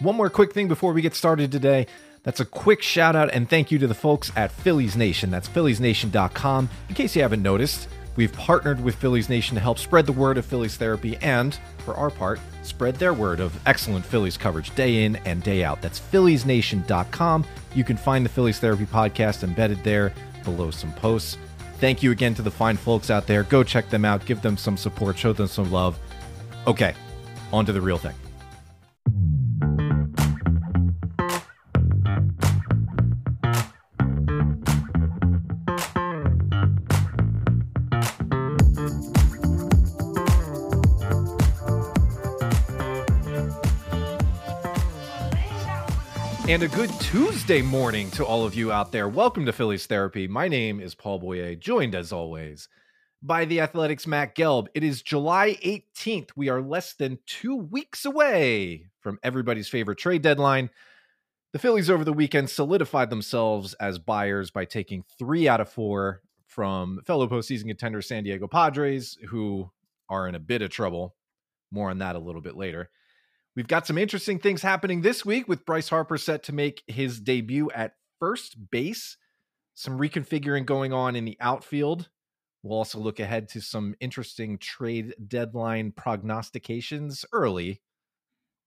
One more quick thing before we get started today. That's a quick shout out and thank you to the folks at Phillies Nation. That's philliesnation.com. In case you haven't noticed, we've partnered with Phillies Nation to help spread the word of Phillies therapy and, for our part, spread their word of excellent Phillies coverage day in and day out. That's philliesnation.com. You can find the Phillies Therapy podcast embedded there below some posts. Thank you again to the fine folks out there. Go check them out, give them some support, show them some love. Okay, on to the real thing. And a good Tuesday morning to all of you out there. Welcome to Phillies Therapy. My name is Paul Boyer, joined as always by the Athletic's Matt Gelb. It is July 18th. We are less than two weeks away from everybody's favorite trade deadline. The Phillies over the weekend solidified themselves as buyers by taking three out of four from fellow postseason contender San Diego Padres, who are in a bit of trouble. More on that a little bit later. We've got some interesting things happening this week with Bryce Harper set to make his debut at first base. Some reconfiguring going on in the outfield. We'll also look ahead to some interesting trade deadline prognostications early,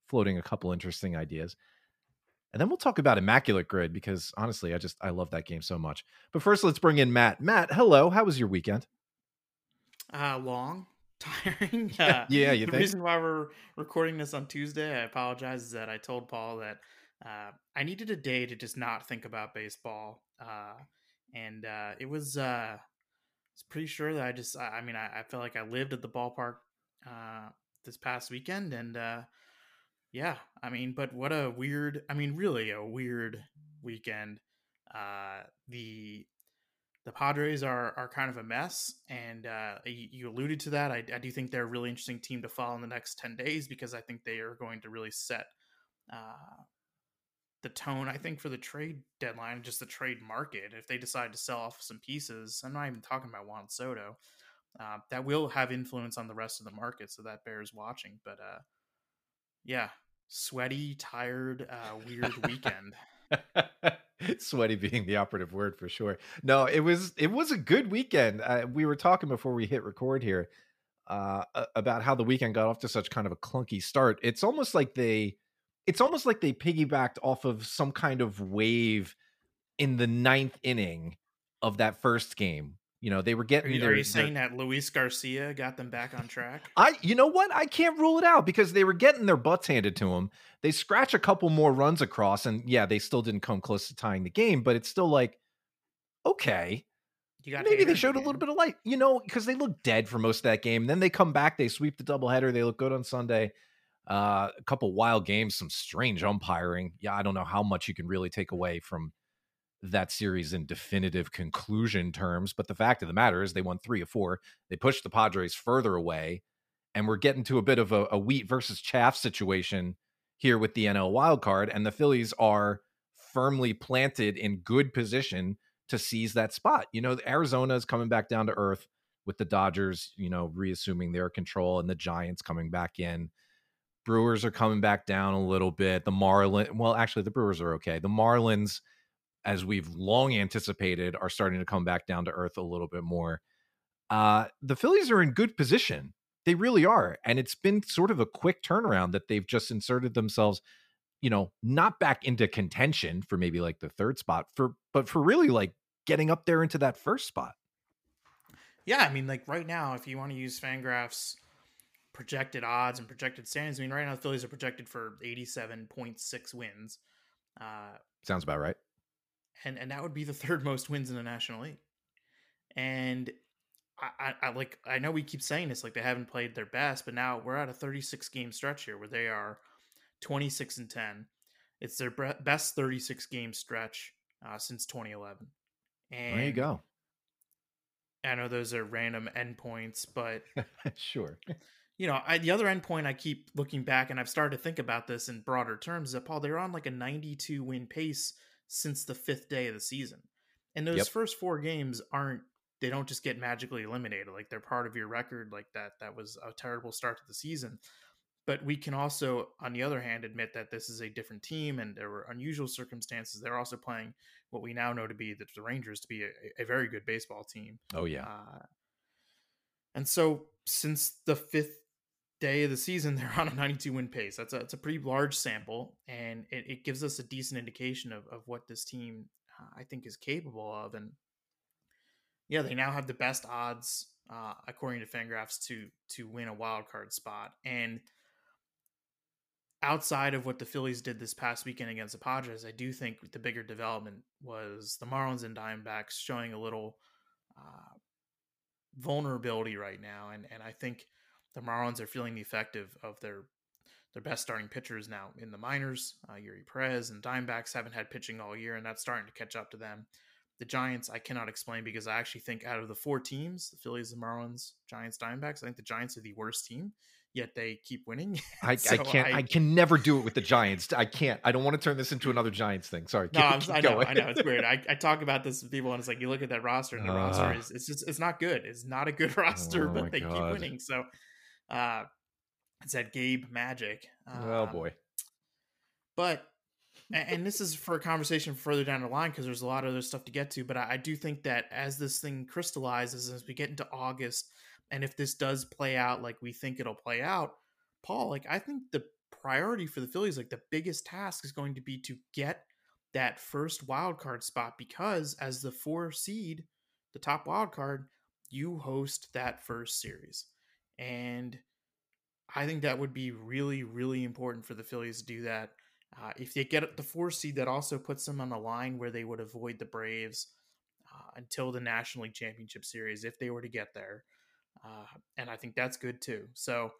floating a couple interesting ideas. And then we'll talk about Immaculate Grid because honestly, I just I love that game so much. But first, let's bring in Matt. Matt, hello. How was your weekend? Uh, long, tiring. Uh, yeah, you the think? reason why we're recording this on Tuesday, I apologize, is that I told Paul that uh, I needed a day to just not think about baseball, uh, and uh, it was. Uh, it's pretty sure that I just. I, I mean, I, I felt like I lived at the ballpark uh, this past weekend, and uh, yeah, I mean, but what a weird. I mean, really a weird weekend. Uh, the the Padres are are kind of a mess, and uh, you, you alluded to that. I, I, do think they're a really interesting team to follow in the next ten days because I think they are going to really set uh, the tone. I think for the trade deadline, just the trade market. If they decide to sell off some pieces, I'm not even talking about Juan Soto. Uh, that will have influence on the rest of the market, so that bears watching. But uh, yeah, sweaty, tired, uh, weird weekend. sweaty being the operative word for sure. No it was it was a good weekend. Uh, we were talking before we hit record here uh, about how the weekend got off to such kind of a clunky start. It's almost like they it's almost like they piggybacked off of some kind of wave in the ninth inning of that first game you know, they were getting. Are you, their, are you saying their, that Luis Garcia got them back on track? I, you know what? I can't rule it out because they were getting their butts handed to them. They scratch a couple more runs across, and yeah, they still didn't come close to tying the game. But it's still like, okay, maybe they showed a little bit of light, you know, because they looked dead for most of that game. Then they come back, they sweep the doubleheader, they look good on Sunday. Uh, a couple wild games, some strange umpiring. Yeah, I don't know how much you can really take away from that series in definitive conclusion terms. But the fact of the matter is, they won three of four. They pushed the Padres further away, and we're getting to a bit of a, a wheat versus chaff situation here with the NL wild card. And the Phillies are firmly planted in good position to seize that spot. You know, Arizona is coming back down to earth with the Dodgers, you know, reassuming their control and the Giants coming back in. Brewers are coming back down a little bit. The Marlins, well, actually, the Brewers are okay. The Marlins as we've long anticipated, are starting to come back down to earth a little bit more. Uh, the Phillies are in good position. They really are. And it's been sort of a quick turnaround that they've just inserted themselves, you know, not back into contention for maybe like the third spot, for but for really like getting up there into that first spot. Yeah, I mean, like right now, if you want to use Fangraphs projected odds and projected standings, I mean, right now the Phillies are projected for 87.6 wins. Uh, Sounds about right and and that would be the third most wins in the National League. And I, I, I, like I know we keep saying this like they haven't played their best, but now we're at a 36 game stretch here where they are 26 and 10. It's their best 36 game stretch uh, since 2011. And there you go. I know those are random endpoints, but sure. You know, I, the other endpoint I keep looking back, and I've started to think about this in broader terms. Is that Paul? They're on like a 92 win pace since the fifth day of the season. And those yep. first four games aren't they don't just get magically eliminated. Like they're part of your record like that. That was a terrible start to the season. but we can also, on the other hand, admit that this is a different team and there were unusual circumstances. They're also playing what we now know to be the, the Rangers to be a, a, very good baseball team. Oh yeah. Uh, and so since the fifth day of the season, they're on a 92 win pace. That's a, that's a pretty large sample, and it, it gives us a decent indication of, of what this team, uh, I think, is capable of. And yeah, they now have the best odds, uh, according to Fangraphs, to to win a wild card spot. And outside of what the Phillies did this past weekend against the Padres, I do think the bigger development was the Marlins and Diamondbacks showing a little uh, vulnerability right now, and and I think the Marlins are feeling the effect of, of their their best starting pitchers now in the minors. Uh, Eury Perez and Diamondbacks haven't had pitching all year, and that's starting to catch up to them. The Giants, I cannot explain because I actually think out of the four teams, the Phillies, the Marlins, Giants, Diamondbacks, I think the Giants are the worst team. Yet they keep winning. I, so I can't. I, I, can never do it with the Giants. I can't. I don't want to turn this into another Giants thing. Sorry. No, keep, keep i know. Going. I know. It's weird. I, I talk about this with people, and it's like you look at that roster, and the uh, roster is it's just it's not good. It's not a good roster, oh but they God. keep winning. So uh, it's that Gabe magic. oh um, boy. But and this is for a conversation further down the line because there's a lot of other stuff to get to. But I, I do think that as this thing crystallizes, as we get into August, and if this does play out like we think it'll play out, Paul, like I think the priority for the Phillies, like the biggest task is going to be to get that first wild card spot because as the four seed, the top wild card, you host that first series. And I think that would be really, really important for the Phillies to do that. Uh, if they get the four seed, that also puts them on the line where they would avoid the Braves uh, until the National League Championship Series if they were to get there. Uh, and I think that's good too. So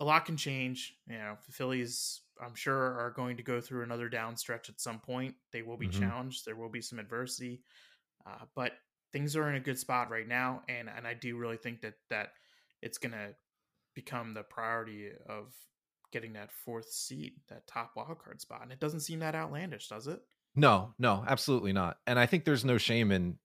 a lot can change. You know, the Phillies, I'm sure, are going to go through another down stretch at some point. They will be mm-hmm. challenged. There will be some adversity, uh, but things are in a good spot right now. And and I do really think that that it's going to become the priority of getting that fourth seed, that top wild card spot. And it doesn't seem that outlandish, does it? No, no, absolutely not. And I think there's no shame in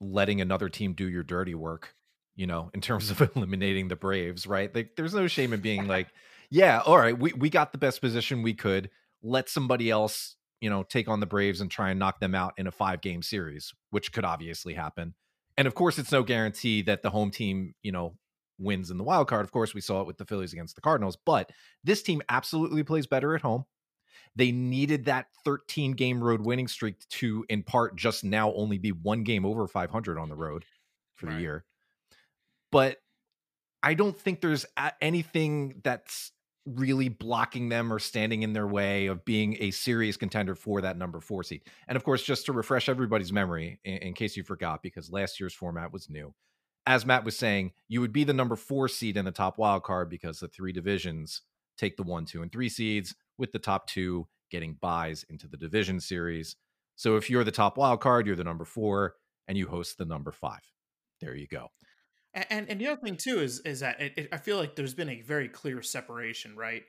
letting another team do your dirty work, you know, in terms of eliminating the Braves, right? Like there's no shame in being like, yeah, all right, we, we got the best position we could. Let somebody else, you know, take on the Braves and try and knock them out in a five game series, which could obviously happen. And of course, it's no guarantee that the home team, you know, wins in the wild card. Of course, we saw it with the Phillies against the Cardinals, but this team absolutely plays better at home. They needed that 13 game road winning streak to, in part, just now only be one game over 500 on the road for right. the year. But I don't think there's anything that's really blocking them or standing in their way of being a serious contender for that number four seed. And of course, just to refresh everybody's memory, in, in case you forgot, because last year's format was new, as Matt was saying, you would be the number four seed in the top wild card because the three divisions take the one, two, and three seeds, with the top two getting buys into the division series. So if you're the top wild card, you're the number four, and you host the number five. There you go. And and the other thing too is is that it, it, I feel like there's been a very clear separation, right?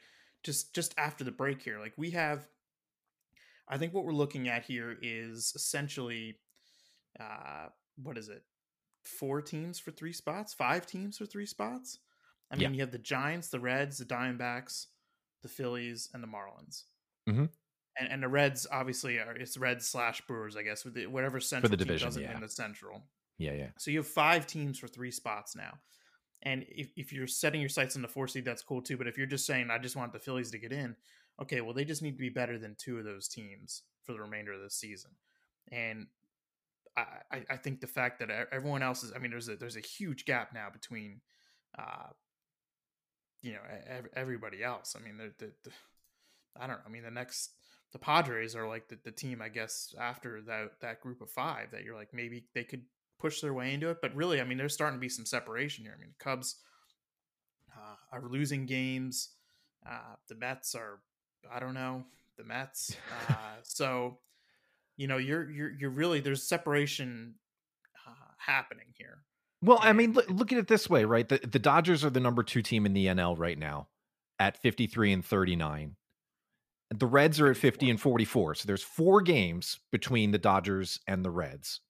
Just just after the break here, like we have, I think what we're looking at here is essentially, uh, what is it? Four teams for three spots, five teams for three spots. I mean, yeah. you have the Giants, the Reds, the Diamondbacks, the Phillies, and the Marlins. Mm-hmm. And, and the Reds obviously are it's Reds slash Brewers, I guess, with the, whatever central for the division doesn't yeah. win the Central. Yeah, yeah. So you have five teams for three spots now. And if, if you're setting your sights on the four seed, that's cool too. But if you're just saying, I just want the Phillies to get in, okay, well, they just need to be better than two of those teams for the remainder of the season. And I, I think the fact that everyone else is, I mean, there's a there's a huge gap now between, uh, you know, everybody else. I mean, the, the, the I don't know. I mean, the next the Padres are like the, the team, I guess, after that that group of five that you're like maybe they could push their way into it. But really, I mean, there's starting to be some separation here. I mean, the Cubs uh, are losing games. Uh, the Mets are, I don't know, the Mets. Uh, so you know you're you're you're really there's separation uh, happening here well i mean look, look at it this way right the, the dodgers are the number two team in the nl right now at 53 and 39 the reds are at 50 and 44 so there's four games between the dodgers and the reds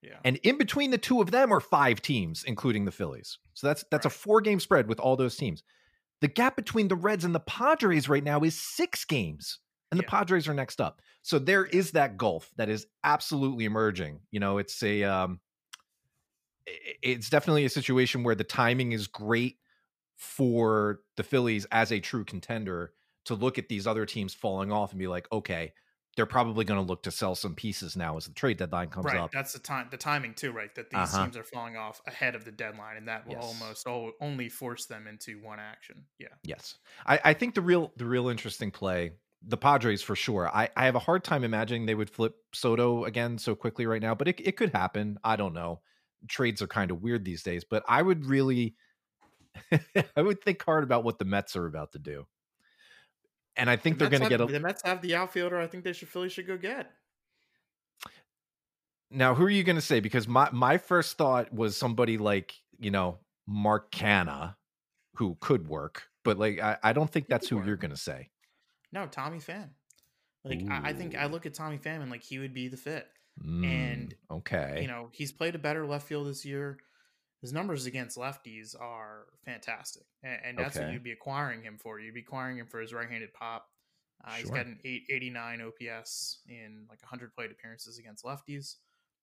yeah. And in between the two of them are five teams, including the Phillies. So that's that's right. a four game spread with all those teams. The gap between the Reds and the Padres right now is six games, and yeah. the Padres are next up. So there is that gulf that is absolutely emerging. You know, it's a um, it's definitely a situation where the timing is great for the Phillies as a true contender to look at these other teams falling off and be like, okay, they're probably going to look to sell some pieces now as the trade deadline comes right, up. That's the time, the timing too, right? That these uh-huh. teams are falling off ahead of the deadline, and that will yes. almost only force them into one action. Yeah. Yes, I, I think the real the real interesting play, the Padres for sure. I, I have a hard time imagining they would flip Soto again so quickly right now, but it it could happen. I don't know. Trades are kind of weird these days, but I would really, I would think hard about what the Mets are about to do and I think the they're going to get a. The Mets have the outfielder. I think they should Philly should go get. Now, who are you going to say? Because my my first thought was somebody like you know Mark Canha, who could work, but like I, I don't think that's who work. you're going to say. No, Tommy Pham. Like I, I, think I look at Tommy Pham and like he would be the fit. Mm, and okay, you know he's played a better left field this year his numbers against lefties are fantastic, and, and that's okay. what you'd be acquiring him for. You'd be acquiring him for his right-handed pop. Uh, sure. He's got an 889 OPS in like 100 plate appearances against lefties.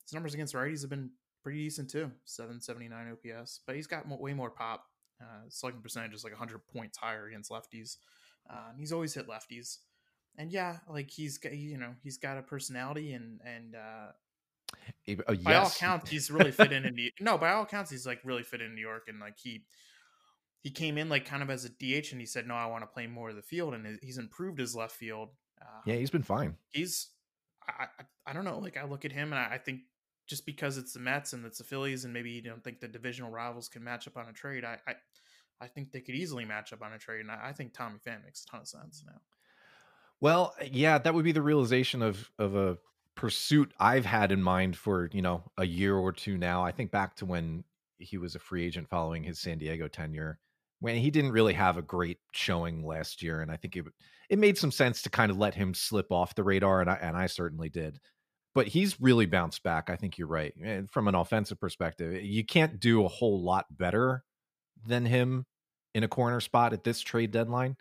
His numbers against righties have been pretty decent too, 779 OPS. But he's got way more pop. Uh, slugging percentage is like 100 points higher against lefties. Uh, he's always hit lefties, and yeah, like he's got you know he's got a personality and and uh, uh, yes. By all accounts, he's really fit in. in New- no, by all accounts, he's like really fit in New York, and like he he came in like kind of as a DH, and he said, "No, I want to play more of the field," and he's improved his left field. Uh, yeah, he's been fine. He's I, I, I don't know. Like I look at him, and I, I think just because it's the Mets and it's the Phillies, and maybe you don't think the divisional rivals can match up on a trade, I I, I think they could easily match up on a trade, and I, I think Tommy Pham makes a ton of sense now. Well, eh, yeah, that would be the realization of of a pursuit I've had in mind for, you know, a year or two now. I think back to when he was a free agent following his San Diego tenure when he didn't really have a great showing last year and I think it it made some sense to kind of let him slip off the radar and I and I certainly did. But he's really bounced back. I think you're right. And from an offensive perspective, eh, you can't do a whole lot better than him in a corner spot at this trade deadline.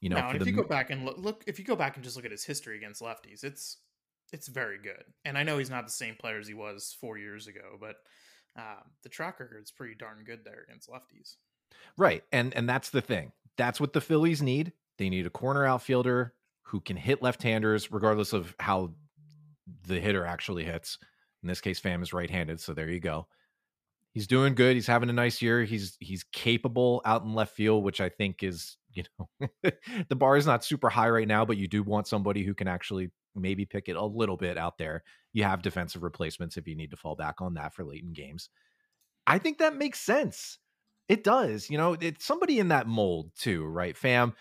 You know, no, if the, you go back and look, look, if you go back and just look at his history against lefties, it's it's very good. And I know he's not the same player as he was four years ago, but uh, the track record's pretty darn good there against lefties. Right, and and that's the thing. That's what the Phillies need. They need a corner outfielder who can hit left-handers, regardless of how the hitter actually hits. In this case, Pham is right-handed, so there you go. He's doing good. He's having a nice year. He's he's capable out in left field, which I think is you know the bar is not super high right now, but you do want somebody who can actually maybe pick it a little bit out there. You have defensive replacements if you need to fall back on that for late in games. I think that makes sense. It does. You know, it's somebody in that mold too, right? Pham,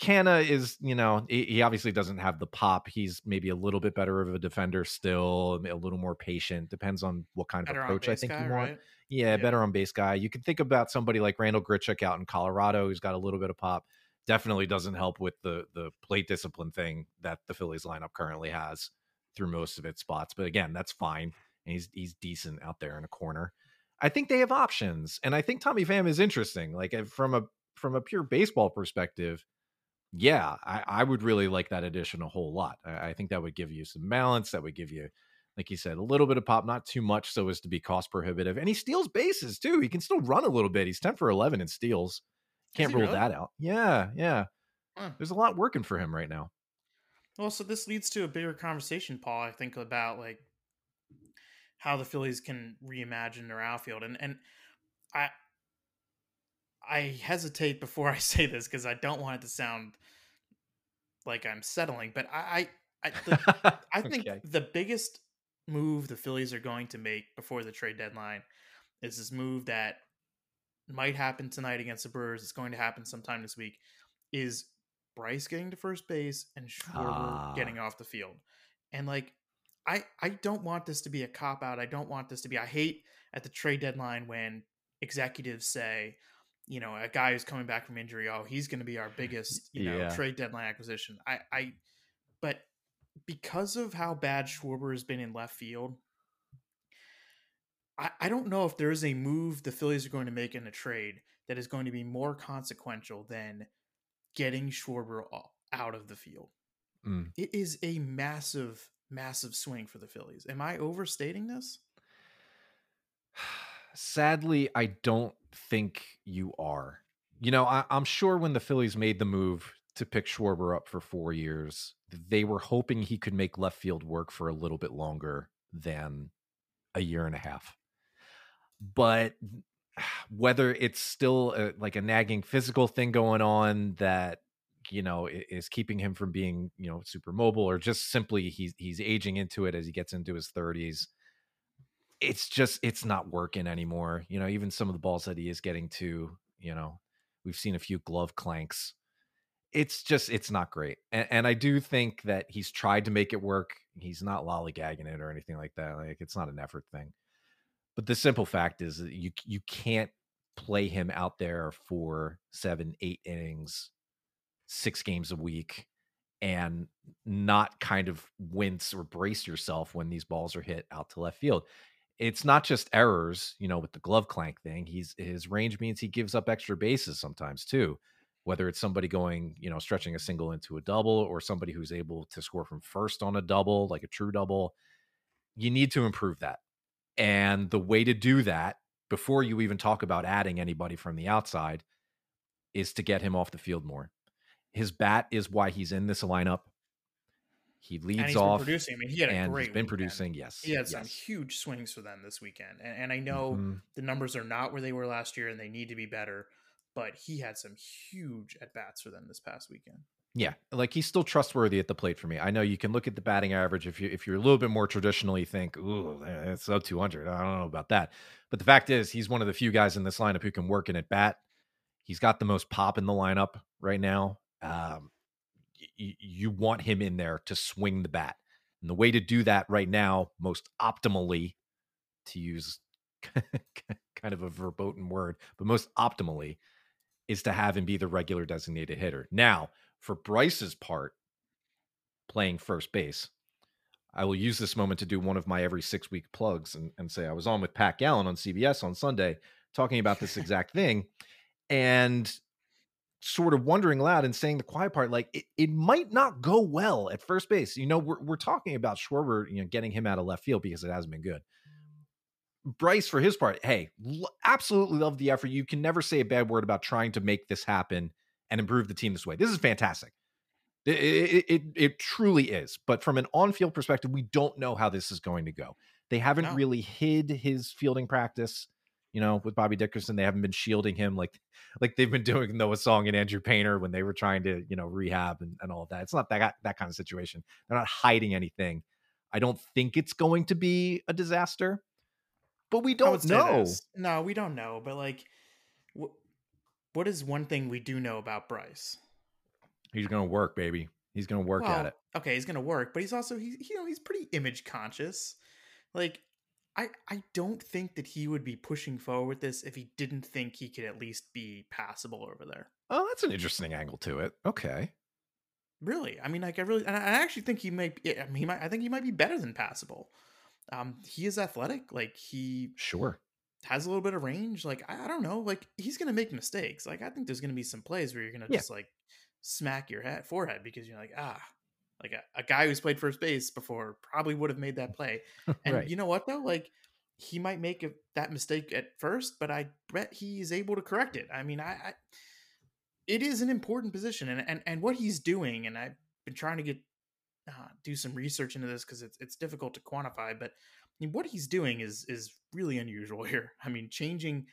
Canha is, you know, he obviously doesn't have the pop. He's maybe a little bit better of a defender still, a little more patient. Depends on what kind better of approach I think guy, you want. Right? Yeah, yeah, better on base guy. You can think about somebody like Randal Grichuk out in Colorado who's got a little bit of pop definitely doesn't help with the the plate discipline thing that the Phillies lineup currently has through most of its spots. But again, that's fine. And he's he's decent out there in a corner. I think they have options, and I think Tommy Pham is interesting. Like from a from a pure baseball perspective, yeah, I, I would really like that addition a whole lot. I, I think that would give you some balance. That would give you like you said, a little bit of pop, not too much so as to be cost prohibitive. And he steals bases too. He can still run a little bit. He's 10 for 11 in steals. Can't rule really? that out. Yeah, yeah. Huh. There's a lot working for him right now. Well, so this leads to a bigger conversation, Paul. I think about like how the Phillies can reimagine their outfield, and and I I hesitate before I say this because I don't want it to sound like I'm settling, but I I I, the, I think okay. the biggest move the Phillies are going to make before the trade deadline is this move that might happen tonight against the Brewers. It's going to happen sometime this week. Is Bryce getting to first base and Schwarber ah. getting off the field? And like, I I don't want this to be a cop out. I don't want this to be. I hate at the trade deadline when executives say, you know, a guy who's coming back from injury, oh, he's going to be our biggest, you know, yeah. trade deadline acquisition. I I, because of how bad Schwarber has been in left field, I, I don't know if there is a move the Phillies are going to make in a trade that is going to be more consequential than getting Schwarber out of the field. Mm. It is a massive, massive swing for the Phillies. Am I overstating this? Sadly, I don't think you are. You know, I, am sure when the Phillies made the move to pick Schwarber up for four years, they were hoping he could make left field work for a little bit longer than a year and a half. But whether it's still a, like a nagging physical thing going on that you know is keeping him from being you know super mobile or just simply he's he's aging into it as he gets into his 30s it's just it's not working anymore you know even some of the balls that he is getting to you know we've seen a few glove clanks it's just it's not great and, and i do think that he's tried to make it work he's not lollygagging it or anything like that like it's not an effort thing but the simple fact is that you you can't play him out there for seven eight innings six games a week and not kind of wince or brace yourself when these balls are hit out to left field. It's not just errors, you know, with the glove clank thing. He's his range means he gives up extra bases sometimes too. Whether it's somebody going, you know, stretching a single into a double or somebody who's able to score from first on a double, like a true double, you need to improve that. And the way to do that before you even talk about adding anybody from the outside is to get him off the field more. His bat is why he's in this lineup. He leads off. producing. I mean, he had a great. He's been weekend. producing. Yes, he had yes. some huge swings for them this weekend, and, and I know mm-hmm. the numbers are not where they were last year, and they need to be better. But he had some huge at bats for them this past weekend. Yeah, like he's still trustworthy at the plate for me. I know you can look at the batting average if you if you're a little bit more traditionally think, ooh, it's sub 200. I don't know about that, but the fact is, he's one of the few guys in this lineup who can work in at bat. He's got the most pop in the lineup right now um, y- you want him in there to swing the bat. And the way to do that right now, most optimally, to use kind of a verboten word, but most optimally, is to have him be the regular designated hitter. Now, for Bryce's part, playing first base, I will use this moment to do one of my every six week plugs and, and say I was on with Pat Gallen on CBS on Sunday talking about this exact thing. And sort of wondering loud and saying the quiet part, like it, it might not go well at first base. You know, we're we're talking about Schwarber, you know, getting him out of left field because it hasn't been good. Bryce, for his part, hey, l- absolutely love the effort. You can never say a bad word about trying to make this happen and improve the team this way. This is fantastic. It, it, it, it truly is. But from an on field perspective, we don't know how this is going to go. They haven't no. really hid his fielding practice you know, with Bobby Dickerson. They haven't been shielding him like like they've been doing Noah Song and Andrew Painter when they were trying to, you know, rehab and, and all of that. It's not that that kind of situation. They're not hiding anything. I don't think it's going to be a disaster, but we don't know. No, we don't know. But like, wh- what is one thing we do know about Bryce? He's going to work, baby. He's going to work well, at it. Okay, he's going to work, but he's also he's you know he's pretty image conscious. Like I, I don't think that he would be pushing forward with this if he didn't think he could at least be passable over there. Oh, that's an interesting angle to it. Okay. Really, I mean, like I really, and I actually think he might. I mean, he might. I think he might be better than passable. Um, he is athletic. Like he sure has a little bit of range. Like I, I don't know. Like he's gonna make mistakes. Like I think there's gonna be some plays where you're gonna yeah. just like smack your head forehead because you're like ah like a, a guy who's played first base before probably would have made that play. And right. you know what though? Like he might make a, that mistake at first, but I bet he's able to correct it. I mean, I, I it is an important position, and and and what he's doing, and I've been trying to get uh, do some research into this because it's it's difficult to quantify, but I mean, what he's doing is is really unusual here. I mean, changing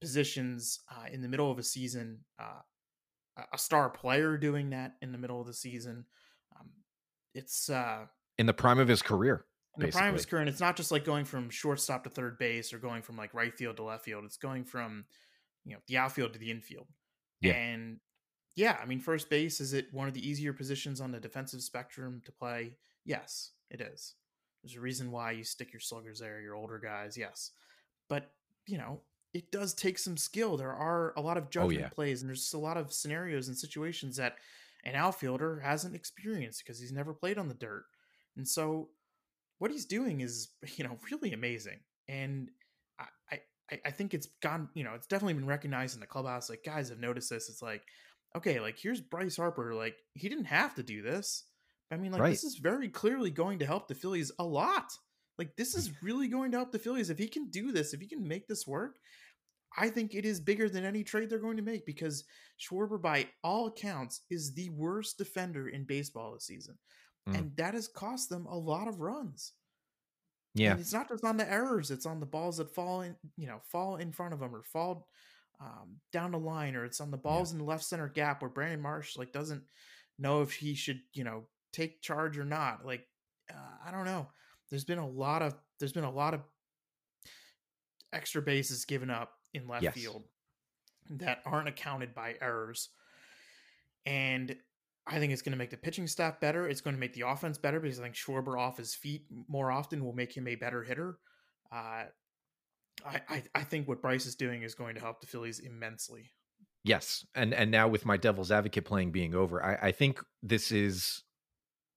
positions uh, in the middle of a season, uh, a star player doing that in the middle of the season. Um, it's uh, in the prime of his career. In the prime of his career, and it's not just like going from shortstop to third base or going from like right field to left field. It's going from you know the outfield to the infield. Yeah. And yeah, I mean, first base is it one of the easier positions on the defensive spectrum to play? Yes, it is. There's a reason why you stick your sluggers there, your older guys. Yes, but you know it does take some skill. There are a lot of oh, judgment oh, yeah. plays, and there's a lot of scenarios and situations that an outfielder hasn't experienced because he's never played on the dirt. And so what he's doing is, you know, really amazing. And I, I, I, I think it's gone. You know, it's definitely been recognized in the clubhouse. Like guys have noticed this. It's like, okay, like here's Bryce Harper. Like he didn't have to do this. I mean, like right. this is very clearly going to help the Phillies a lot. Like this is really going to help the Phillies if he can do this. If he can make this work, I think it is bigger than any trade they're going to make because Schwarber, by all accounts, is the worst defender in baseball this season. Mm. And that has cost them a lot of runs. Yeah. And it's not just on the errors, it's on the balls that fall in, you know, fall in front of them or fall um, down the line, or it's on the balls yeah. in the left center gap where Brandon Marsh like doesn't know if he should, you know, take charge or not. Like, uh, I don't know. There's been a lot of there's been a lot of extra bases given up in left yes. field that aren't accounted by errors. And I think it's going to make the pitching staff better. It's going to make the offense better because I think Schwarber off his feet more often will make him a better hitter. Uh, I, I, think what Bryce is doing is going to help the Phillies immensely. Yes, and and now with my devil's advocate playing being over, I, I think this is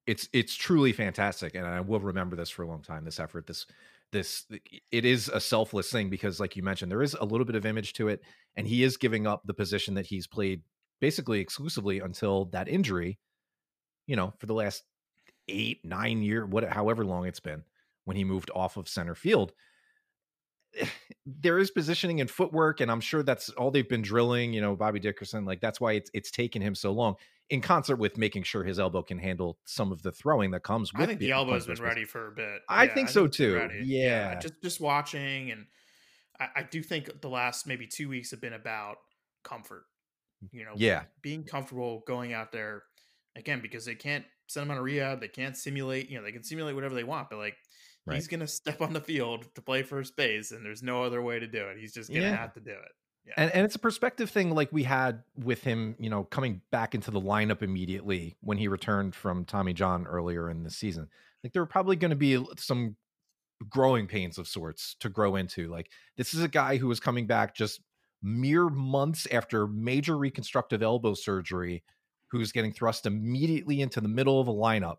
it's it's truly fantastic, and I will remember this for a long time. This effort, this this it is a selfless thing because like you mentioned there is a little bit of image to it and he is giving up the position that he's played basically exclusively until that injury you know for the last eight nine year what however long it's been when he moved off of center field there is positioning and footwork and i'm sure that's all they've been drilling you know bobby dickerson like that's why it's it's taken him so long in concert with making sure his elbow can handle some of the throwing that comes with. I think the elbow's been ready for a bit. I yeah, think I so too. Yeah. yeah. just just watching, and I, I, do think the last maybe two weeks have been about comfort. You know, yeah, being comfortable going out there again because they can't send him on a rehab. They can't simulate. You know, they can simulate whatever they want, but like. Right. He's gonna step on the field to play first base, and there's no other way to do it. He's just gonna yeah. have to do it. Yeah. And, and it's a perspective thing like we had with him, you know, coming back into the lineup immediately when he returned from Tommy John earlier in the season. Like there were probably going to be some growing pains of sorts to grow into. Like this is a guy who was coming back just mere months after major reconstructive elbow surgery, who's getting thrust immediately into the middle of a lineup.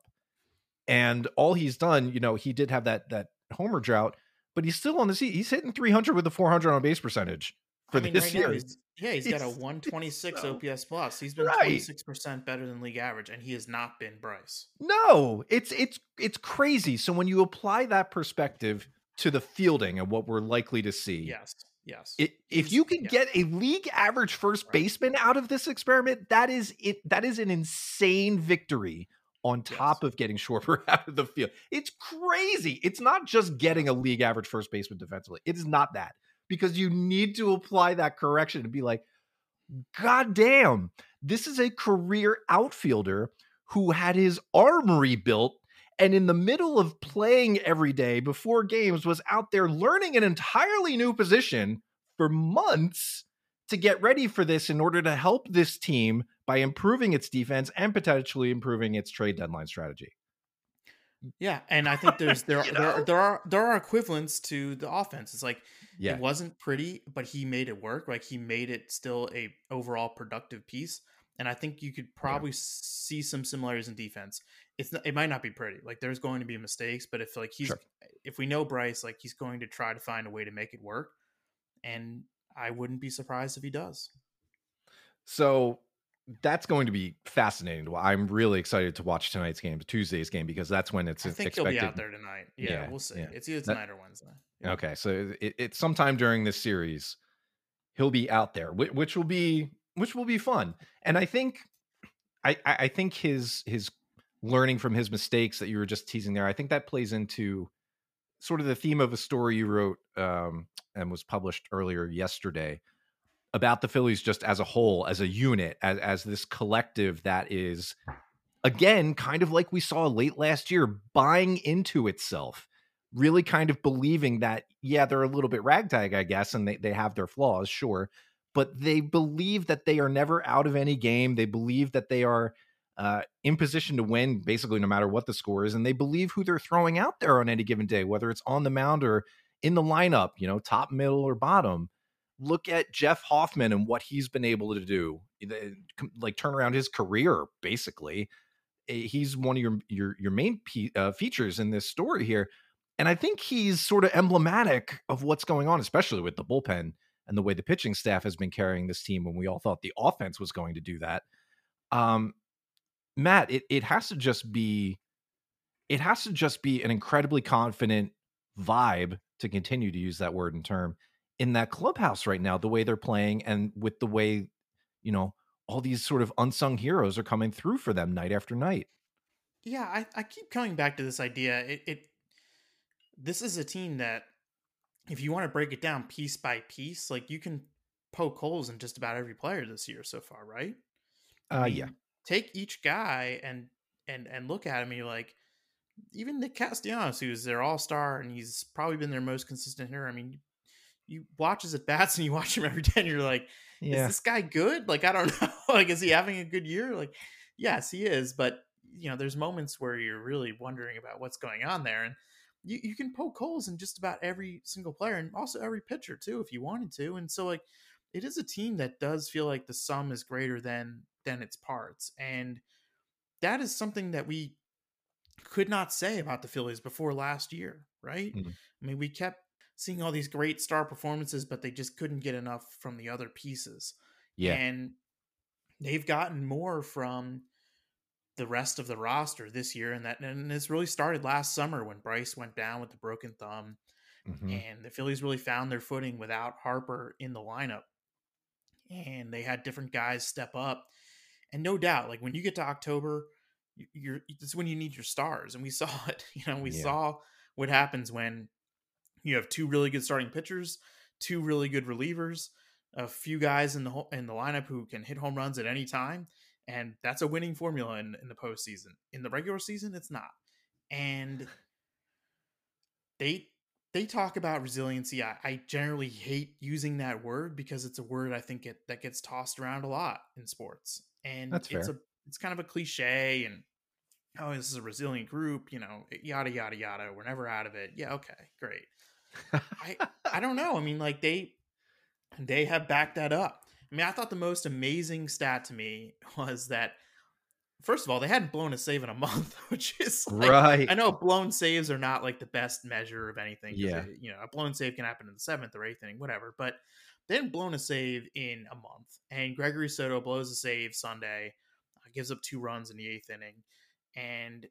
And all he's done, you know, he did have that that homer drought, but he's still on the seat. He's hitting 300 with a 400 on base percentage for I mean, this right year. He's, yeah, he's, he's got a 126 so, OPS plus. He's been right. 26% better than league average, and he has not been Bryce. No, it's it's it's crazy. So when you apply that perspective to the fielding and what we're likely to see, yes, yes, it, if you can get a league average first baseman out of this experiment, that is it. That is an insane victory on top yes. of getting Schwarber out of the field. It's crazy. It's not just getting a league average first baseman defensively. It is not that because you need to apply that correction and be like, God damn, this is a career outfielder who had his arm rebuilt and in the middle of playing every day before games was out there learning an entirely new position for months to get ready for this in order to help this team by improving its defense and potentially improving its trade deadline strategy. Yeah, and I think there's there there, there are there are equivalents to the offense. It's like yeah. It wasn't pretty, but he made it work. Like he made it still a overall productive piece. And I think you could probably yeah. see some similarities in defense. It's not, it might not be pretty. Like there's going to be mistakes, but if like he's sure. if we know Bryce, like he's going to try to find a way to make it work. And I wouldn't be surprised if he does. So that's going to be fascinating. I'm really excited to watch tonight's game, Tuesday's game, because that's when it's I think expected. he'll be out there tonight. Yeah, yeah we'll see. Yeah. It's either tonight that, or Wednesday. Yeah. Okay, so it, it's sometime during this series, he'll be out there, which, which will be which will be fun. And I think, I I think his his learning from his mistakes that you were just teasing there, I think that plays into sort of the theme of a story you wrote um, and was published earlier yesterday about the Phillies just as a whole, as a unit, as as this collective that is again kind of like we saw late last year, buying into itself, really kind of believing that yeah, they're a little bit ragtag, I guess, and they they have their flaws, sure, but they believe that they are never out of any game. They believe that they are uh, in position to win basically no matter what the score is, and they believe who they're throwing out there on any given day, whether it's on the mound or in the lineup, you know, top, middle, or bottom look at Jeff Hoffman and what he's been able to do, like turn around his career. Basically, eh, he's one of your your your main uh, features in this story here. And I think he's sort of emblematic of what's going on, especially with the bullpen and the way the pitching staff has been carrying this team when we all thought the offense was going to do that. Um, Matt, it, it has to just be it has to just be an incredibly confident vibe to continue to use that word and term in that clubhouse right now, the way they're playing and with the way, you know, all these sort of unsung heroes are coming through for them night after night. Yeah, I, I keep coming back to this idea. It, it this is a team that if you want to break it down piece by piece, like you can poke holes in just about every player this year so far, right? Uh I mean, yeah. Take each guy and and and look at him and you're like, even Nick Castellanos, who's their all star and he's probably been their most consistent hitter. I mean, you watch his at bats and you watch him every day and you're like, yeah. is this guy good? Like, I don't know. like, is he having a good year? Like, yes, he is. But, you know, there's moments where you're really wondering about what's going on there. And you, you can poke holes in just about every single player and also every pitcher too, if you wanted to. And so, like, it is a team that does feel like the sum is greater than than its parts. And that is something that we could not say about the Phillies before last year, right? Mm-hmm. I mean, we kept seeing all these great star performances, but they just couldn't get enough from the other pieces. Yeah. And they've gotten more from the rest of the roster this year and that and it's really started last summer when Bryce went down with the broken thumb mm-hmm. and the Phillies really found their footing without Harper in the lineup. And they had different guys step up. And no doubt, like when you get to October, you're is when you need your stars and we saw it you know we yeah. saw what happens when you have two really good starting pitchers two really good relievers a few guys in the in the lineup who can hit home runs at any time and that's a winning formula in, in the postseason. In the regular season it's not. And they they talk about resiliency. I, I generally hate using that word because it's a word i think it that gets tossed around a lot in sports. And that's it's fair. a it's kind of a cliche and oh this is a resilient group you know yada yada yada. We're never out of it. Yeah okay great i i don't know. I mean like they they have backed that up. I mean i thought the most amazing stat to me was that first of all they hadn't blown a save in a month which is like, right. i know blown saves are not like the best measure of anything yeah. it, you know a blown save can happen in the seventh or eighth inning whatever but they hadn't blown a save in a month and gregory soto blows a save sunday gives up two runs in the eighth inning, and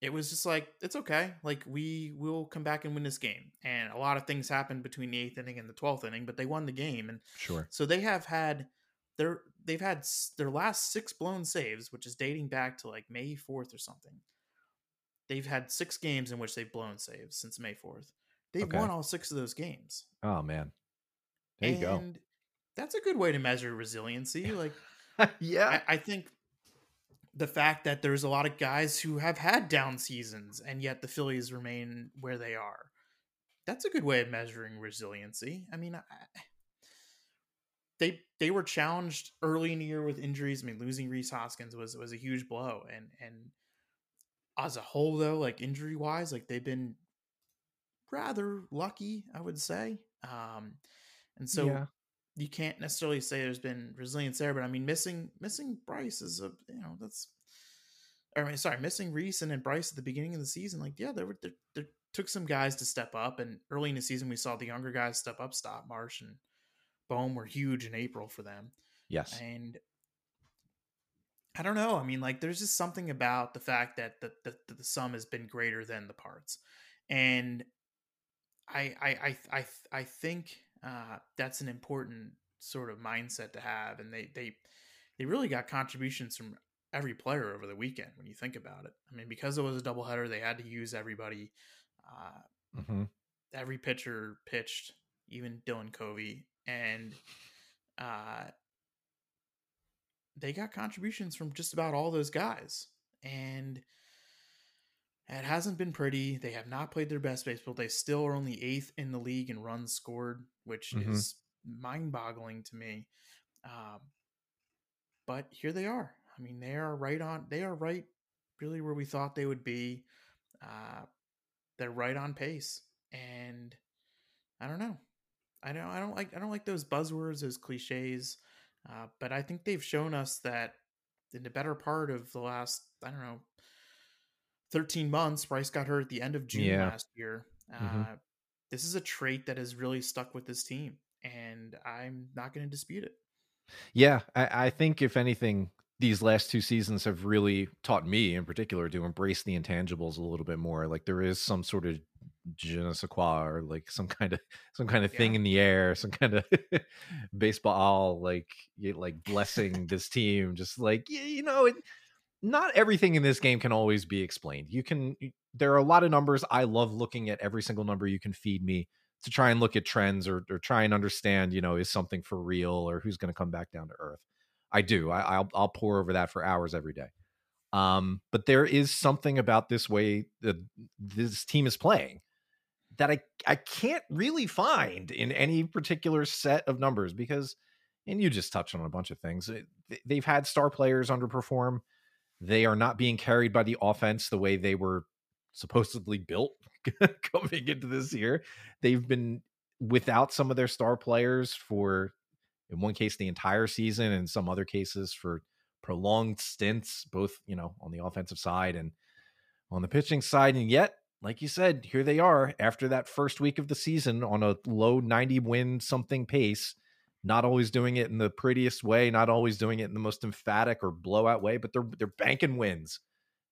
it was just like it's okay. Like we will come back and win this game. And a lot of things happened between the eighth inning and the twelfth inning, but they won the game. And sure, so they have had their they've had their last six blown saves, which is dating back to like May fourth or something. They've had six games in which they've blown saves since May fourth. They've okay. won all six of those games. Oh man, there and you go. That's a good way to measure resiliency. Like, yeah, I, I think the fact that there's a lot of guys who have had down seasons and yet the Phillies remain where they are. That's a good way of measuring resiliency. I mean, I, they they were challenged early in the year with injuries. I mean, losing Rhys Hoskins was was a huge blow, and and as a whole, though, like injury wise, like they've been rather lucky, I would say. Um, and so yeah you can't necessarily say there's been resilience there, but I mean, missing missing Bryce is a you know that's. I mean, sorry, missing Rhys and Bryce at the beginning of the season, like yeah, there were there, there took some guys to step up, and early in the season we saw the younger guys step up. Stott Marsh and Bohm were huge in April for them. Yes, and I don't know. I mean, like there's just something about the fact that the the, the sum has been greater than the parts, and I I I I, I think uh, that's an important sort of mindset to have, and they they they really got contributions from every player over the weekend when you think about it. I mean, because it was a doubleheader, they had to use everybody. Uh, mm-hmm. Every pitcher pitched, even Dylan Covey, and uh, they got contributions from just about all those guys. And it hasn't been pretty. They have not played their best baseball. They still are only eighth in the league in runs scored, which mm-hmm. is mind boggling to me. Um, but here they are. I mean, they are right on, they are right really where we thought they would be. Uh, they're right on pace. And I don't know. I don't, I don't like, I don't like those buzzwords, those cliches. Uh, but I think they've shown us that in the better part of the last, I don't know, 13 months. Bryce got hurt at the end of June yeah. last year. Mm-hmm. Uh, this is a trait that has really stuck with this team, and I'm not going to dispute it. Yeah, I, I think if anything, these last two seasons have really taught me in particular to embrace the intangibles a little bit more. Like there is some sort of je ne sais quoi or like some kind of some kind of thing in the air, some kind of baseball like like blessing this team. Just like you know, it, not everything in this game can always be explained. You can there are a lot of numbers. I love looking at every single number you can feed me to try and look at trends or or try and understand, you know, is something for real or who's going to come back down to earth. I do. I, will I'll pour over that for hours every day. Um, but there is something about this way that this team is playing that I I can't really find in any particular set of numbers because, and you just touched on a bunch of things. They've had star players underperform. They are not being carried by the offense the way they were supposedly built coming into this year. They've been without some of their star players for in one case the entire season and some other cases for prolonged stints both you know on the offensive side and on the pitching side and yet like you said here they are after that first week of the season on a low 90 win something pace not always doing it in the prettiest way not always doing it in the most emphatic or blowout way but they're they're banking wins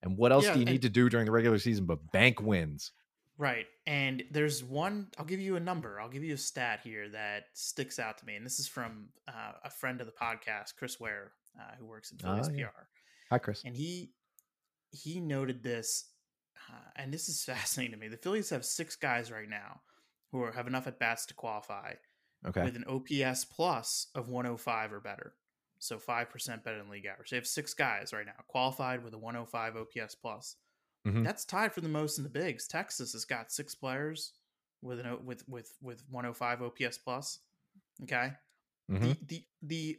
and what else yeah, do you need to do during the regular season but bank wins Right. And there's one, I'll give you a number. I'll give you a stat here that sticks out to me. And this is from uh, a friend of the podcast, Chris Ware, uh, who works in Phillies oh, yeah. PR. Hi, Chris. And he he noted this, uh, and this is fascinating to me. The Phillies have six guys right now who are, have enough at bats to qualify okay. with an OPS plus of 105 or better. So 5% better than league average. They have six guys right now qualified with a 105 OPS plus. Mm-hmm. That's tied for the most in the bigs. Texas has got six players with an with with with 105 OPS plus. Okay. Mm-hmm. The the the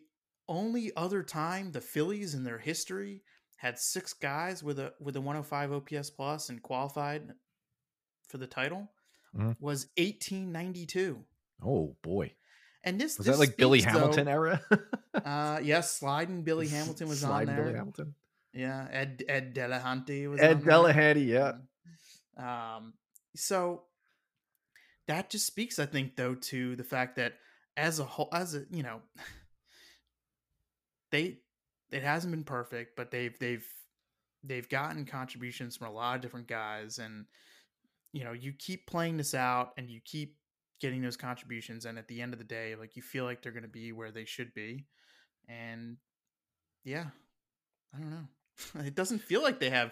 only other time the Phillies in their history had six guys with a with a 105 OPS plus and qualified for the title mm-hmm. was 1892. Oh boy. And this was this that like Billy Hamilton though, era? uh yes, sliding Billy Hamilton was sliding on there. Billy Hamilton. Yeah, Ed Ed Delahanty was on there. Ed Delahanty, yeah. Um, so that just speaks, I think, though, to the fact that as a whole, as a you know, they it hasn't been perfect, but they've they've they've gotten contributions from a lot of different guys, and you know, you keep playing this out, and you keep getting those contributions, and at the end of the day, like you feel like they're going to be where they should be, and yeah, I don't know. it doesn't feel like they have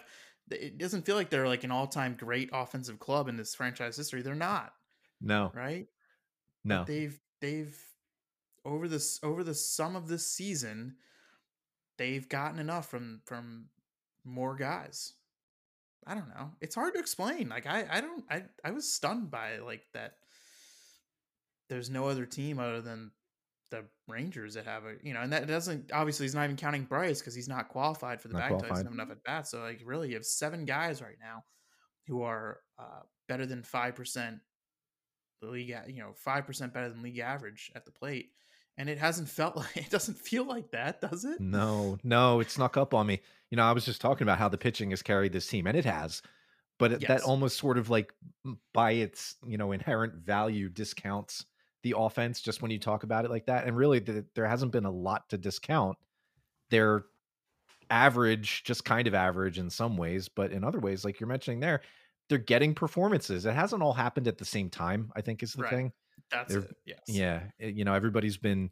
it doesn't feel like they're like an all-time great offensive club in this franchise history. They're not. No. Right? No. But they've they've over this over the sum of this season, they've gotten enough from from more guys. I don't know. It's hard to explain. Like I I don't I I was stunned by like that there's no other team other than the Rangers that have a you know, and that doesn't obviously he's not even counting Bryce because he's not qualified for the not bag have enough at bats. So like really, you have seven guys right now who are uh, better than five percent the league, you know, five percent better than league average at the plate, and it hasn't felt like it doesn't feel like that, does it? No, no, it snuck up on me. You know, I was just talking about how the pitching has carried this team, and it has, but yes. that almost sort of like by its you know inherent value discounts the offense just when you talk about it like that. And really, the, there hasn't been a lot to discount. They're average, just kind of average in some ways, but in other ways, like you're mentioning there, they're getting performances. It hasn't all happened at the same time. I think is the right. thing. That's they're, it. Yes. Yeah. Eh, you know, everybody's been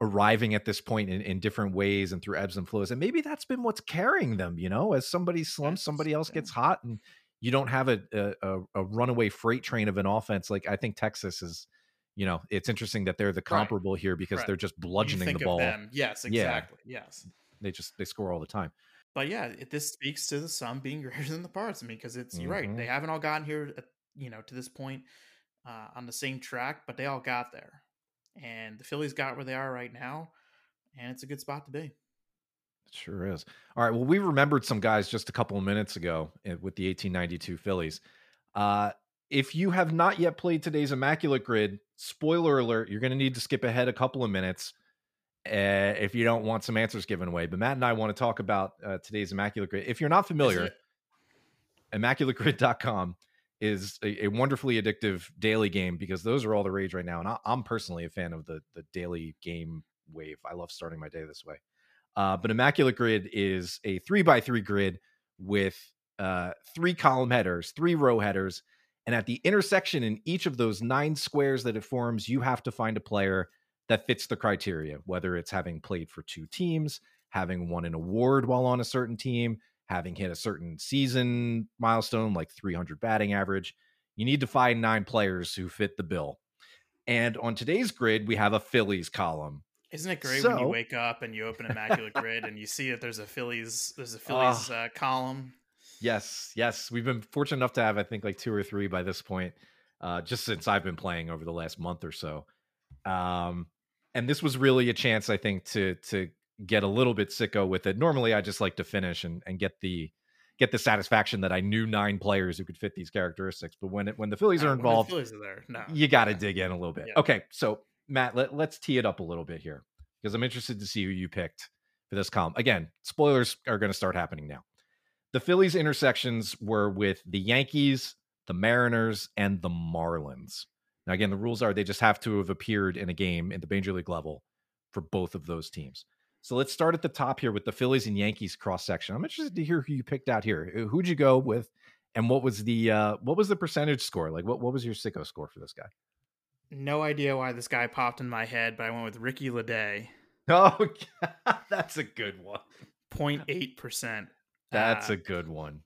arriving at this point in, in different ways and through ebbs and flows. And maybe that's been what's carrying them, you know, as somebody slumps, somebody else gets hot and you don't have a, a, a runaway freight train of an offense. Like I think Texas is you know, it's interesting that they're the comparable right. here because right. they're just bludgeoning the ball. Yes, exactly. Yeah. Yes. They just they score all the time. But yeah, it, this speaks to the sum being greater than the parts. I mean, because it's mm-hmm. you're right. They mm-hmm. haven't all gotten here, at, you know, to this point uh, on the same track, but they all got there, and the Phillies got where they are right now, and it's a good spot to be. It sure is. All right. Well, we remembered some guys just a couple of minutes ago eh, with the 1892 Phillies. Uh, if you have not yet played today's Immaculate Grid, spoiler alert, you're going to need to skip ahead a couple of minutes uh, if you don't want some answers given away. But Matt and I want to talk about uh, today's Immaculate Grid. If you're not familiar, ImmaculateGrid.com is a, a, wonderfully addictive daily game because those are all the rage right now. And I, am personally a fan of the the daily game wave. I love starting my day this way. Uh, but Immaculate Grid is a three by three grid with uh, three column headers, three row headers, and at the intersection in each of those nine squares that it forms, you have to find a player that fits the criteria, whether it's having played for two teams, having won an award while on a certain team, having hit a certain season milestone like 300 batting average. You need to find nine players who fit the bill. And on today's grid, we have a Phillies column. Isn't it great so, when you wake up and you open Immaculate Grid and you see that there's a Phillies there's a Phillies uh, uh, column? Yes, yes, we've been fortunate enough to have I think like two or three by this point, uh, just since I've been playing over the last month or so. Um, and this was really a chance I think to to get a little bit sicko with it. Normally, I just like to finish and and get the get the satisfaction that I knew nine players who could fit these characteristics. But when it when the Phillies are involved, Phillies are there. No, you got to yeah. dig in a little bit. Yeah. Okay, so Matt, let, let's tee it up a little bit here because I'm interested to see who you picked for this column. Again, spoilers are going to start happening now. The Phillies intersections were with the Yankees, the Mariners, and the Marlins. Now, again, the rules are they just have to have appeared in a game in the Major League level for both of those teams. So let's start at the top here with the Phillies and Yankees cross section. I'm interested to hear who you picked out here. Who'd you go with, and what was the uh, what was the percentage score? Like, what what was your sicko score for this guy? No idea why this guy popped in my head, but I went with Ricky Ledee. Oh, that's a good one. 0.8 percent. That's uh, a good one.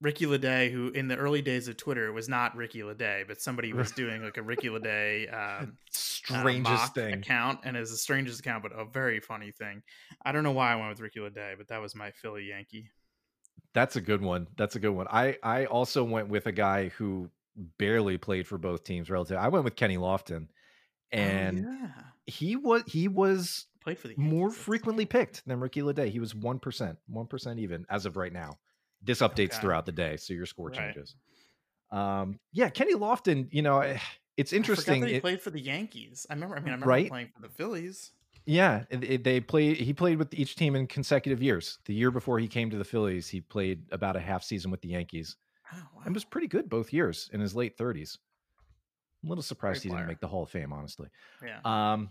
Ricky Ledee, who in the early days of Twitter was not Ricky Ledee, but somebody was doing like a Ricky Ledee um, strangest uh, thing account, and it's the strangest account, but a very funny thing. I don't know why I went with Ricky Ledee, but that was my Philly Yankee. That's a good one. That's a good one. I I also went with a guy who barely played for both teams. Relative, I went with Kenny Lofton, oh, and oh, yeah. he was he was played for the Yankees. more frequently picked than Ricky Ledee. He was one percent, one percent even as of right now. This updates okay. throughout the day, so your score right. changes. Um, yeah, Kenny Lofton. You know, eh, it's interesting. he it, played for the Yankees. I remember. I mean, I remember right? playing for the Phillies. Yeah, they played. He played with each team in consecutive years. The year before he came to the Phillies, he played about a half season with the Yankees, oh, wow. and was pretty good both years in his late thirties. I'm a little surprised Great he player. didn't make the Hall of Fame, honestly. Yeah. Um,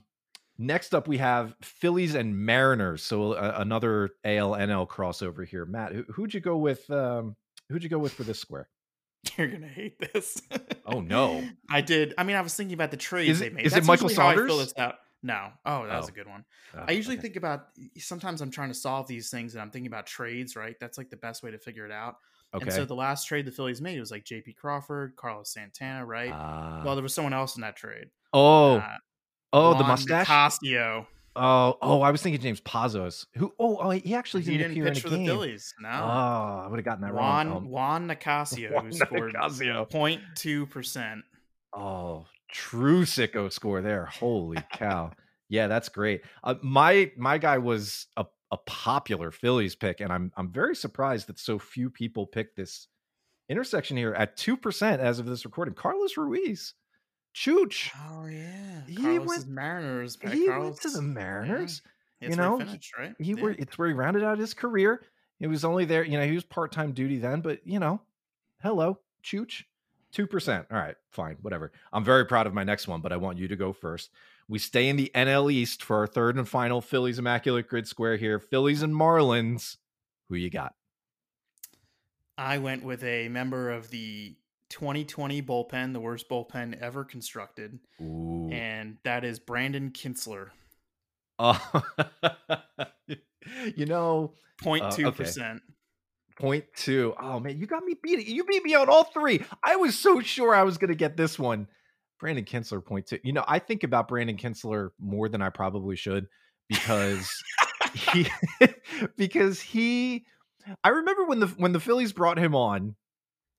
Next up, we have Phillies and Mariners. So uh, another AL NL crossover here. Matt, who, would you go with? Um, who'd you go with for this square? You're gonna hate this. oh no! I did. I mean, I was thinking about the trades is, they made. Is That's it Michael Saunders? this out. No. Oh, that oh. was a good one. Oh, I usually okay. think about. Sometimes I'm trying to solve these things, and I'm thinking about trades. Right? That's like the best way to figure it out. Okay. And so the last trade the Phillies made was like J.P. Crawford, Carlos Santana, right? Uh, well, there was someone else in that trade. Oh, uh, Oh, the mustache. Nicasio. Oh, oh, I was thinking James Pazos. Who? Oh, oh, he actually didn't, he didn't appear pitch in for game. the Phillies. No. Oh, I would have gotten that Juan, wrong. Juan Nicasio, Juan who scored 0.2 percent. Oh, true sicko score there. Holy cow! yeah, that's great. Uh, my my guy was a, a popular Phillies pick, and I'm I'm very surprised that so few people picked this intersection here at two percent as of this recording. Carlos Ruiz. Chooch. Oh yeah, he Carlos went Mariners. He Carlos, went to the Mariners. Yeah. You know, he finished, right? He yeah. were it's where he rounded out his career. He was only there, you know, he was part time duty then, but you know, hello, Chooch, two percent. All right, fine, whatever. I'm very proud of my next one, but I want you to go first. We stay in the NL East for our third and final Phillies Immaculate Grid Square here. Phillies and Marlins. Who you got? I went with a member of the 2020 bullpen, the worst bullpen ever constructed. Ooh. And that is Brandon Kintzler. Oh, you know, 0.2 uh, percent. Point two. Oh man, you got me beat. You beat me on all three. I was so sure I was going to get this one. Brandon Kintzler, point two. You know, I think about Brandon Kintzler more than I probably should because he because he. I remember when the when the Phillies brought him on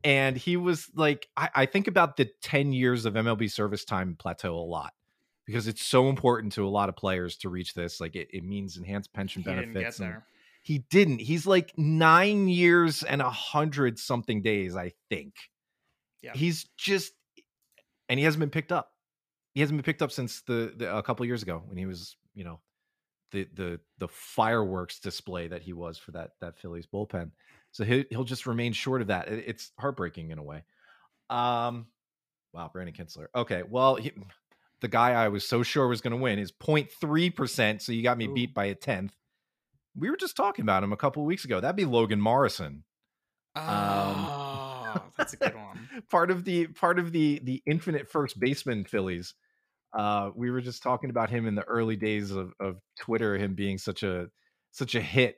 and he was like, I, I, think about the 10 years of MLB service time plateau a lot because it's so important to a lot of players to reach this. Like it, it means enhanced pension he benefits. He didn't. He's like nine years and a hundred something days, I think. Yeah. He's just, and he hasn't been picked up. He hasn't been picked up since the, the a couple years ago when he was, you know, the the the fireworks display that he was for that that Phillies bullpen. So he'll, he'll just remain short of that. It's heartbreaking in a way. Um, wow, Brandon Kintzler. Okay, well, he, the guy I was so sure was going to win is 0.3%. So you got me Ooh. beat by a tenth. We were just talking about him a couple weeks ago. That'd be Logan Morrison. Um, oh, um, that's a good one. part of the part of the the infinite first baseman Phillies. Uh, we were just talking about him in the early days of, of Twitter, him being such a such a hit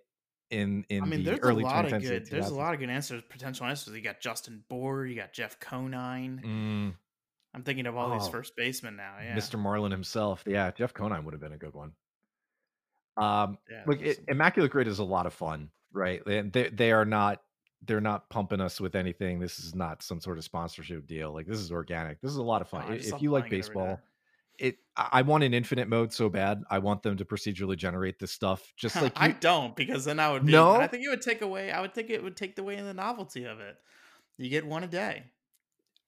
in in I mean, the there's early a lot of good. There's a lot of good answers, potential answers. You got Justin Bour, you got Jeff Conine. Mm. I'm thinking of all oh, these first basemen now. Yeah, Mr. Marlin himself. Yeah, Jeff Conine would have been a good one. Um, yeah, look, it, Immaculate Grid is a lot of fun, right? They, they they are not they're not pumping us with anything. This is not some sort of sponsorship deal. Like this is organic. This is a lot of fun. Oh, if you like baseball, it I want an infinite mode so bad. I want them to procedurally generate this stuff. Just like you... I don't, because then I would be, no. I think it would take away. I would think it would take away the novelty of it. You get one a day.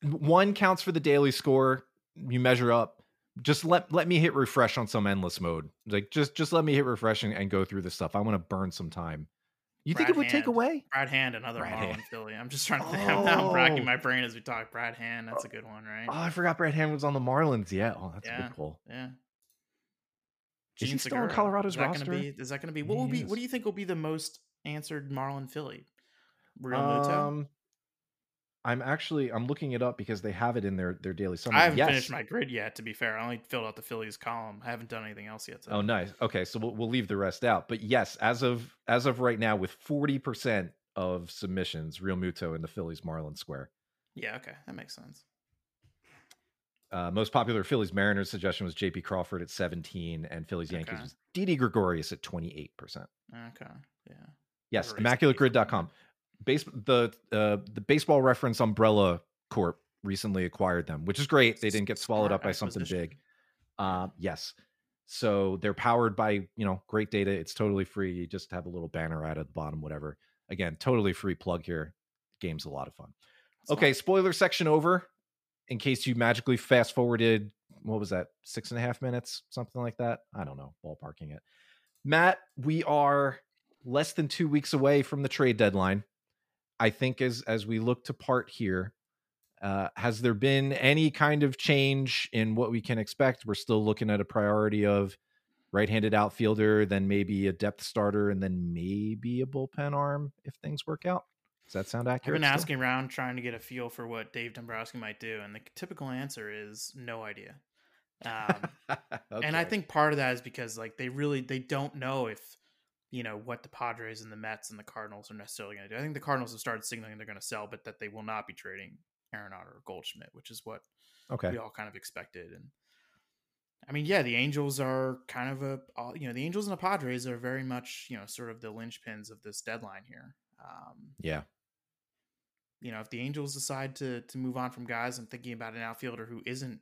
One counts for the daily score. You measure up. Just let let me hit refresh on some endless mode. Like just just let me hit refresh and, and go through this stuff. I want to burn some time. You Brad think it would Hand. take away Brad Hand, another Brad Marlin Hand. Philly? I'm just trying to think. Oh. I'm racking my brain as we talk. Brad Hand, that's a good one, right? Oh, I forgot Brad Hand was on the Marlins. Yeah, oh, that's yeah. a good pull. Yeah. Is he still in Colorado's is that roster? Gonna be, is that going to be what will be? What do you think will be the most answered Marlin Philly? Real um, I'm actually I'm looking it up because they have it in their their daily summary. I haven't yes. finished my grid yet. To be fair, I only filled out the Phillies column. I haven't done anything else yet. So. Oh, nice. Okay, so we'll we'll leave the rest out. But yes, as of as of right now, with forty percent of submissions, Realmuto in the Phillies Marlin Square. Yeah. Okay, that makes sense. Uh, most popular Phillies Mariners suggestion was J.P. Crawford at 17, and Phillies Yankees okay. was Didi Gregorius at 28 percent. Okay. Yeah. Yes. ImmaculateGrid.com base the uh, the baseball reference umbrella corp recently acquired them which is great. They didn't get swallowed up by something big. Uh, yes. So they're powered by you know great data. It's totally free. You just have a little banner ad at the bottom whatever. Again totally free plug here. Game's a lot of fun. Okay fun. spoiler section over in case you magically fast forwarded what was that six and a half minutes? Something like that? I don't know ballparking it. Matt we are less than two weeks away from the trade deadline I think as as we look to part here, uh, has there been any kind of change in what we can expect? We're still looking at a priority of right-handed outfielder, then maybe a depth starter, and then maybe a bullpen arm if things work out. Does that sound accurate? I've been asking around trying to get a feel for what Dave Dombrowski might do, and the typical answer is no idea. Um, okay. And I think part of that is because like they really they don't know if you know what the Padres and the Mets and the Cardinals are necessarily going to do. I think the Cardinals have started signaling they're going to sell, but that they will not be trading Arenado or Goldschmidt, which is what okay. we all kind of expected. And I mean, yeah, the Angels are kind of a you know the Angels and the Padres are very much you know sort of the linchpins of this deadline here. Um, yeah. You know, if the Angels decide to to move on from guys, I'm thinking about an outfielder who isn't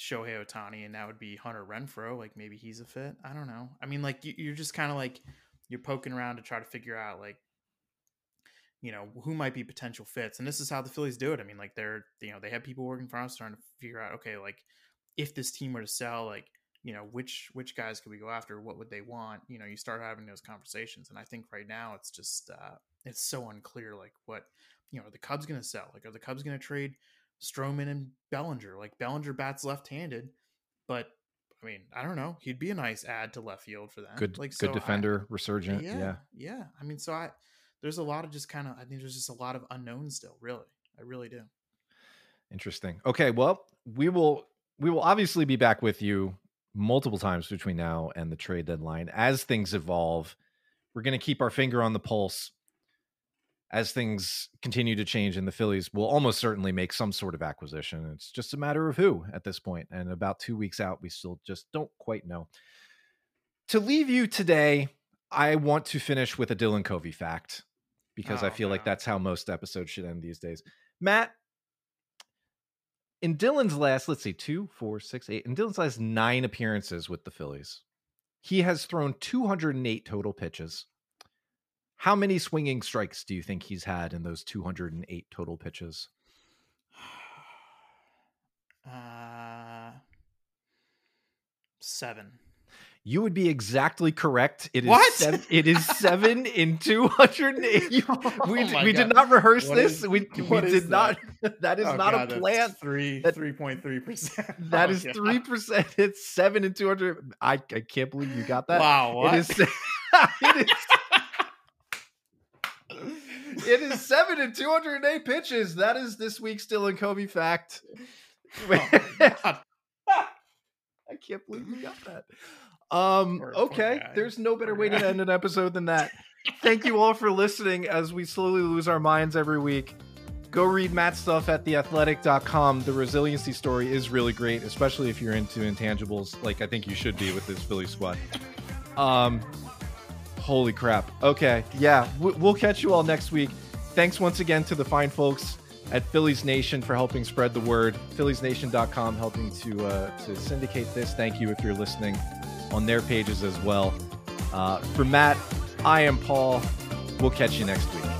Shohei Ohtani and that would be Hunter Renfroe. Like maybe he's a fit. I don't know. I mean, like you, are just kind of like you're poking around to try to figure out like you know who might be potential fits, and this is how the Phillies do it. I mean, like they're you know they have people working for us trying to figure out okay, like if this team were to sell, like you know which which guys could we go after? What would they want? You know, you start having those conversations, and I think right now it's just uh it's so unclear like what you know are the Cubs going to sell? Like are the Cubs going to trade? Stroman and Bellinger. Like Bellinger bats left-handed, but I mean, I don't know. He'd be a nice add to left field for them. Good, like good so defender, I, resurgent. Yeah, yeah, yeah. I mean, so I there's a lot of just kind of I think there's just a lot of unknowns still. Really, I really do. Interesting. Okay, well, we will we will obviously be back with you multiple times between now and the trade deadline as things evolve. We're going to keep our finger on the pulse as things continue to change in the Phillies will almost certainly make some sort of acquisition. It's just a matter of who at this point. And about two weeks out, we still just don't quite know. To leave you today, I want to finish with a Dylan Covey fact because oh, I feel no. like that's how most episodes should end these days. Matt, in Dylan's last, let's see, two, four, six, eight, in Dylan's last nine appearances with the Phillies, he has thrown 208 total pitches. How many swinging strikes do you think he's had in those 208 total pitches? Uh, seven. you would be exactly correct. It is What? Seven, it is seven in two hundred and eight. We, Oh my we did not rehearse What this. is- we we did not. that is Oh, not God, a plan. Three three point three percent. That is three percent. It's seven and two hundred. I I can't believe you got that. Wow, what? It is. it is. It is seven and two hundred and eight pitches. That is this week's Dylan Covey fact. Oh. I can't believe you got that. Um, Poor- poor okay, guy. there's no better Poor way guy. to end an episode than that. Thank you all for listening as we slowly lose our minds every week. Go read Matt's stuff at theathletic.com. The resiliency story is really great, especially if you're into intangibles, like I think you should be with this Philly squad. Um, holy crap. Okay, yeah, we'll catch you all next week. Thanks once again to the fine folks at Phillies Nation for helping spread the word. PhilliesNation.com helping to uh, to syndicate this. Thank you if you're listening on their pages as well. Uh, for Matt, I am Paul. We'll catch you next week.